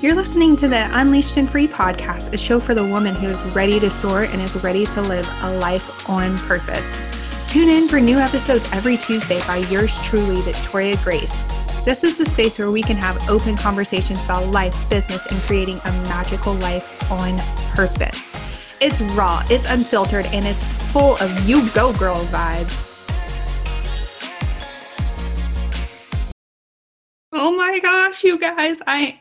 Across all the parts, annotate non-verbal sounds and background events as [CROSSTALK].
You're listening to the Unleashed and Free podcast, a show for the woman who is ready to soar and is ready to live a life on purpose. Tune in for new episodes every Tuesday by yours truly, Victoria Grace. This is the space where we can have open conversations about life, business, and creating a magical life on purpose. It's raw, it's unfiltered, and it's full of you go girl vibes. Oh my gosh, you guys, I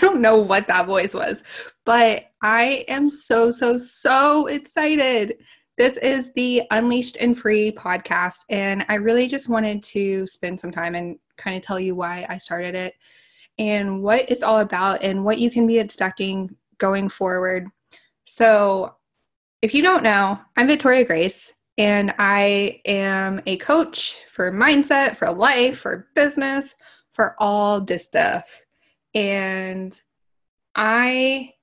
don't know what that voice was, but I am so so so excited. This is the Unleashed and Free podcast and I really just wanted to spend some time and kind of tell you why I started it and what it's all about and what you can be expecting going forward. So, if you don't know, I'm Victoria Grace and I am a coach for mindset, for life, for business, for all this stuff. And I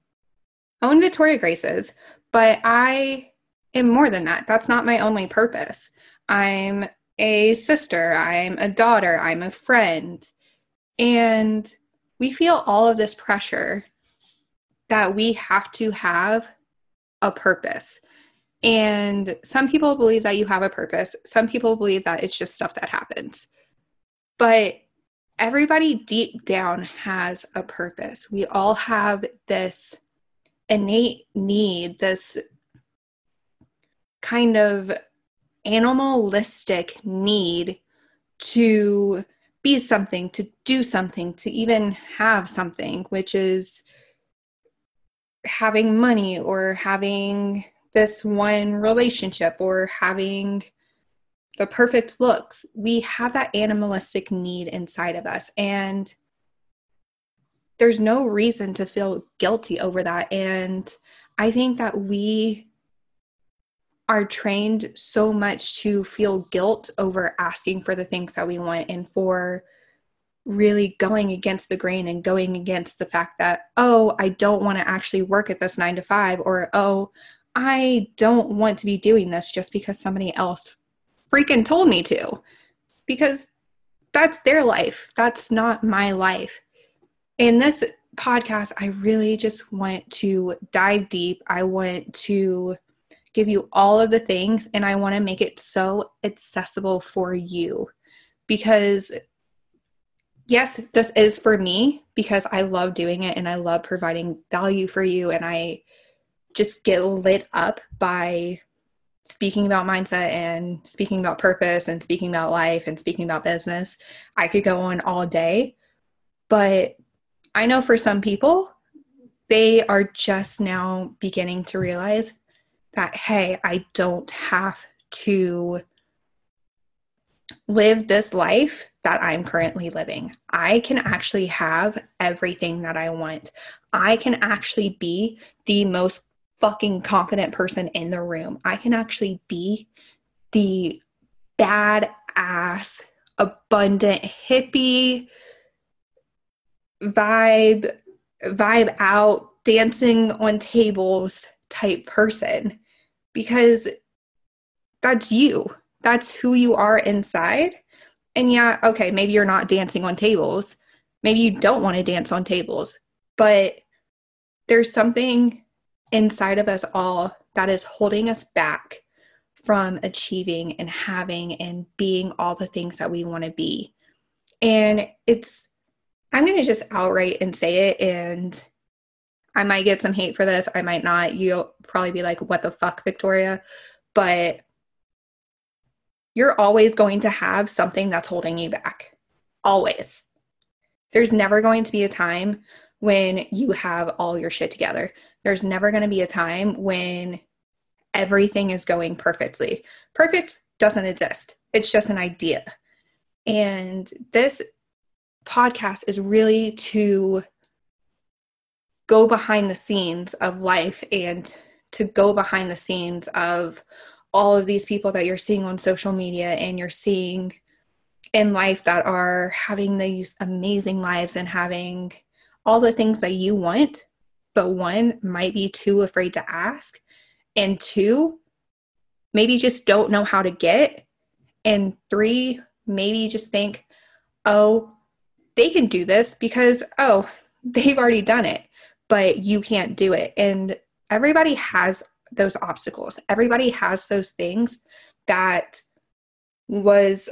own Victoria Graces, but I am more than that. That's not my only purpose. I'm a sister, I'm a daughter, I'm a friend. And we feel all of this pressure that we have to have a purpose. And some people believe that you have a purpose. Some people believe that it's just stuff that happens. But everybody deep down has a purpose. We all have this innate need, this kind of animalistic need to be something, to do something, to even have something, which is having money or having this one relationship or having the perfect looks, we have that animalistic need inside of us. And there's no reason to feel guilty over that. And I think that we are trained so much to feel guilt over asking for the things that we want and for really going against the grain and going against the fact that, oh, I don't want to actually work at this nine to five, or oh, I don't want to be doing this just because somebody else freaking told me to because that's their life. That's not my life. In this podcast, I really just want to dive deep. I want to give you all of the things and I want to make it so accessible for you because yes, this is for me because I love doing it and I love providing value for you and I just get lit up by speaking about mindset and speaking about purpose and speaking about life and speaking about business. I could go on all day, but I know for some people, they are just now beginning to realize that, hey, I don't have to live this life that I'm currently living. I can actually have everything that I want. I can actually be the most fucking confident person in the room. I can actually be the bad ass, abundant hippie vibe, vibe out, dancing on tables type person because that's you. That's who you are inside. And yeah, okay, maybe you're not dancing on tables. Maybe you don't want to dance on tables, but there's something inside of us all that is holding us back from achieving and having and being all the things that we want to be. And it's, I'm going to just outright and say it. And I might get some hate for this. I might not. You'll probably be like, what the fuck, Victoria? But you're always going to have something that's holding you back. Always. There's never going to be a time when you have all your shit together. There's never going to be a time when everything is going perfectly. Perfect doesn't exist, it's just an idea. And this podcast is really to go behind the scenes of life and to go behind the scenes of all of these people that you're seeing on social media and you're seeing in life that are having these amazing lives and having all the things that you want but one might be too afraid to ask and two maybe just don't know how to get and three maybe just think oh they can do this because oh [LAUGHS] they've already done it, but you can't do it. And everybody has those obstacles. Everybody has those things that was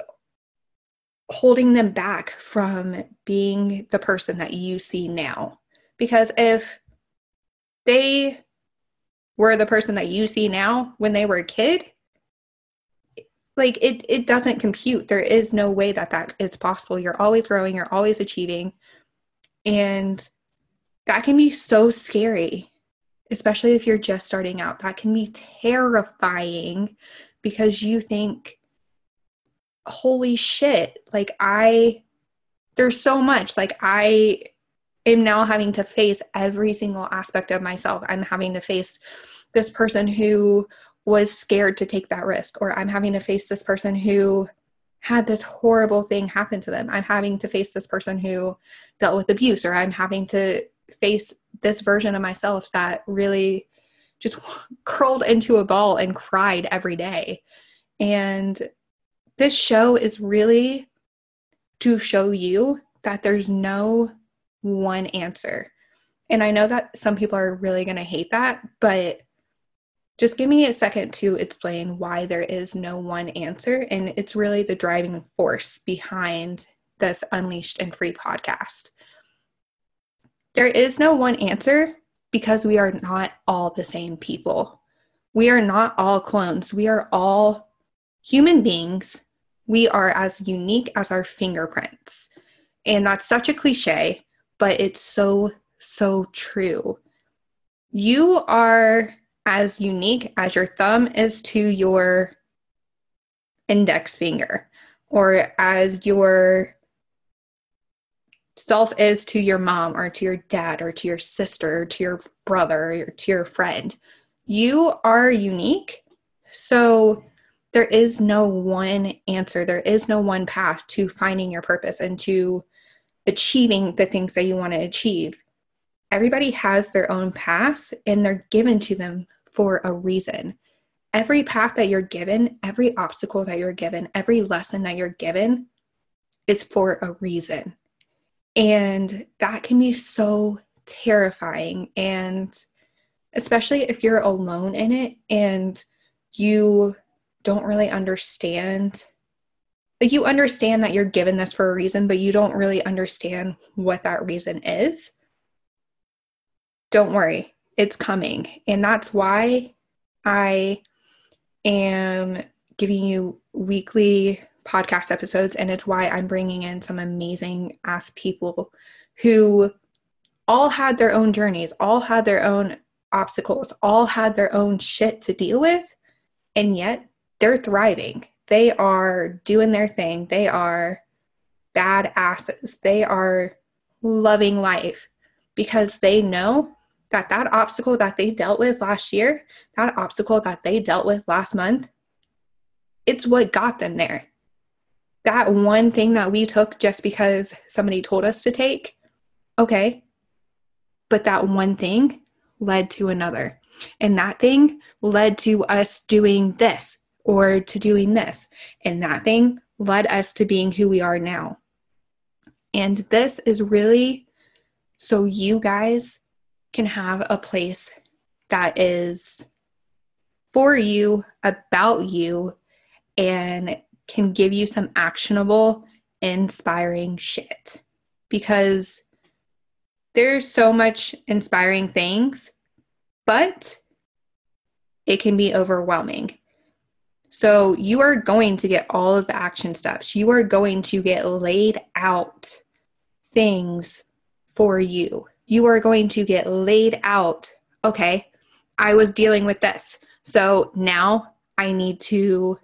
holding them back from being the person that you see now. Because if they were the person that you see now when they were a kid, like it it doesn't compute. There is no way that that is possible. You're always growing, you're always achieving. And that can be so scary, especially if you're just starting out. That can be terrifying because you think holy shit, like I, there's so much. Like I am now having to face every single aspect of myself. I'm having to face this person who was scared to take that risk, or I'm having to face this person who had this horrible thing happen to them. I'm having to face this person who dealt with abuse, or I'm having to face this version of myself that really just [LAUGHS] curled into a ball and cried every day. And this show is really to show you that there's no one answer. And I know that some people are really going to hate that, but just give me a second to explain why there is no one answer. And it's really the driving force behind this Unleashed and Free podcast. There is no one answer because we are not all the same people. We are not all clones. We are all human beings we are as unique as our fingerprints. And that's such a cliche, but it's so, so true. You are as unique as your thumb is to your index finger, or as your self is to your mom, or to your dad, or to your sister, or to your brother, or to your friend. You are unique. So there is no one answer. There is no one path to finding your purpose and to achieving the things that you want to achieve. Everybody has their own path and they're given to them for a reason. Every path that you're given, every obstacle that you're given, every lesson that you're given is for a reason. And that can be so terrifying. And especially if you're alone in it and you don't really understand like you understand that you're given this for a reason but you don't really understand what that reason is. Don't worry it's coming. And that's why i am giving you weekly podcast episodes and it's why i'm bringing in some amazing ass people who all had their own journeys all had their own obstacles all had their own shit to deal with and yet they're thriving. They are doing their thing. They are bad asses. They are loving life because they know that that obstacle that they dealt with last year, that obstacle that they dealt with last month, it's what got them there. That one thing that we took just because somebody told us to take, okay, but that one thing led to another. And that thing led to us doing this or to doing this. And that thing led us to being who we are now. And this is really so you guys can have a place that is for you, about you, and can give you some actionable, inspiring shit. Because there's so much inspiring things, but it can be overwhelming. So you are going to get all of the action steps. You are going to get laid out things for you. You are going to get laid out, okay, I was dealing with this. So now I need to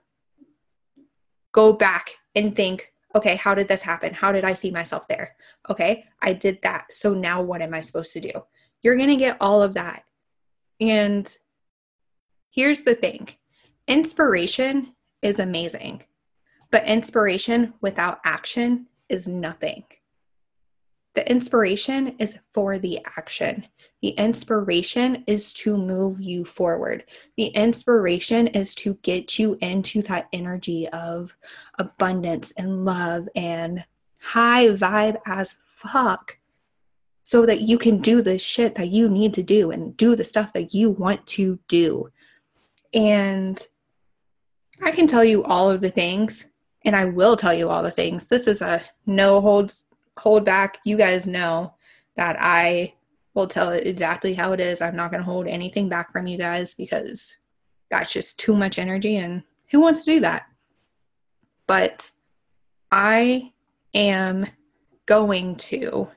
go back and think, okay, how did this happen? How did I see myself there? Okay, I did that. So now what am I supposed to do? You're going to get all of that. And here's the thing Inspiration is amazing, but inspiration without action is nothing. The inspiration is for the action. The inspiration is to move you forward. The inspiration is to get you into that energy of abundance and love and high vibe as fuck. so that you can do the shit that you need to do and do the stuff that you want to do. And I can tell you all of the things and I will tell you all the things. This is a no holds hold back. You guys know that I will tell it exactly how it is. I'm not going to hold anything back from you guys because that's just too much energy and who wants to do that? But I am going to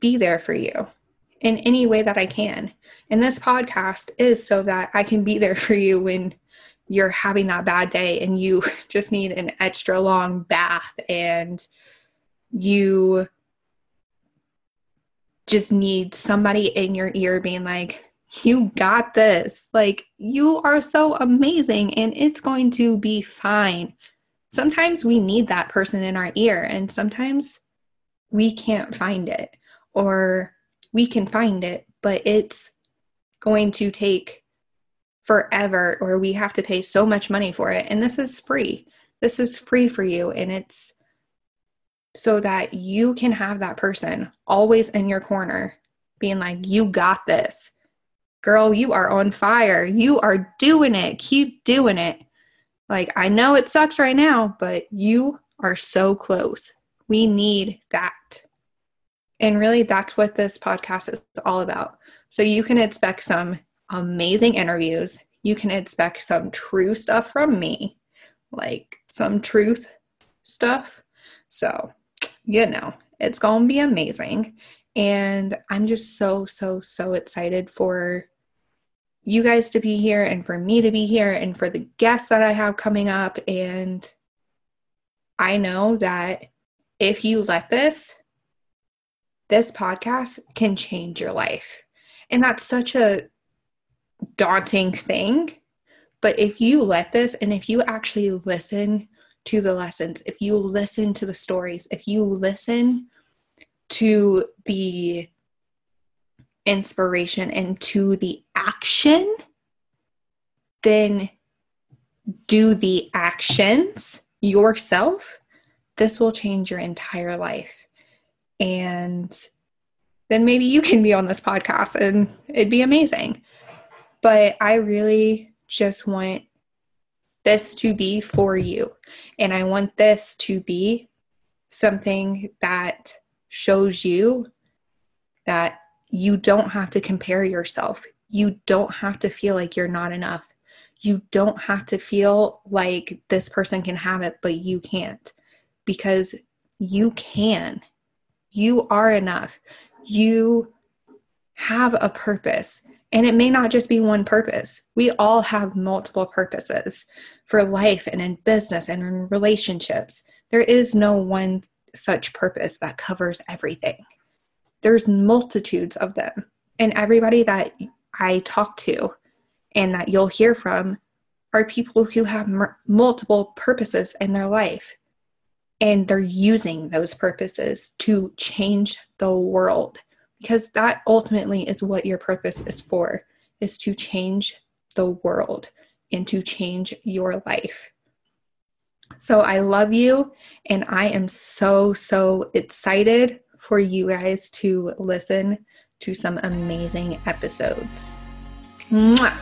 be there for you in any way that I can. And this podcast is so that I can be there for you when you're having that bad day and you [LAUGHS] just need an extra long bath and you just need somebody in your ear being like, you got this. Like, you are so amazing and it's going to be fine. Sometimes we need that person in our ear, and sometimes we can't find it, or we can find it, but it's going to take forever, or we have to pay so much money for it. And this is free. This is free for you, and it's so that you can have that person always in your corner being like, You got this girl, you are on fire. You are doing it. Keep doing it. Like, I know it sucks right now, but you are so close. We need that. And really, that's what this podcast is all about. So, you can expect some amazing interviews. You can expect some true stuff from me, like some truth stuff. So, you know, it's going to be amazing. And I'm just so, so, so excited for you guys to be here and for me to be here and for the guests that I have coming up. And I know that if you let this, this podcast can change your life. And that's such a daunting thing. But if you let this and if you actually listen to the lessons, if you listen to the stories, if you listen to the inspiration and to the action, then do the actions yourself. This will change your entire life. And then maybe you can be on this podcast and it'd be amazing. But I really just want this to be for you. And I want this to be something that shows you that you don't have to compare yourself. You don't have to feel like you're not enough. You don't have to feel like this person can have it, but you can't because you can. You are enough. You have a purpose. And it may not just be one purpose. We all have multiple purposes for life and in business and in relationships. There is no one such purpose that covers everything. There's multitudes of them. And everybody that I talk to and that you'll hear from are people who have m- multiple purposes in their life. And they're using those purposes to change the world because that ultimately is what your purpose is for is to change the world and to change your life. So I love you and I am so so excited for you guys to listen to some amazing episodes. Mwah!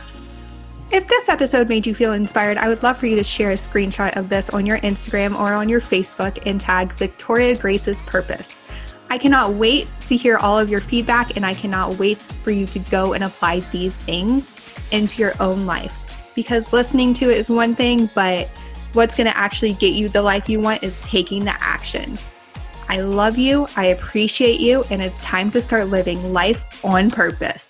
If this episode made you feel inspired, I would love for you to share a screenshot of this on your Instagram or on your Facebook and tag Victoria Grace's Purpose. I cannot wait to hear all of your feedback and I cannot wait for you to go and apply these things into your own life. Because listening to it is one thing, but what's going to actually get you the life you want is taking the action. I love you, I appreciate you, and it's time to start living life on purpose.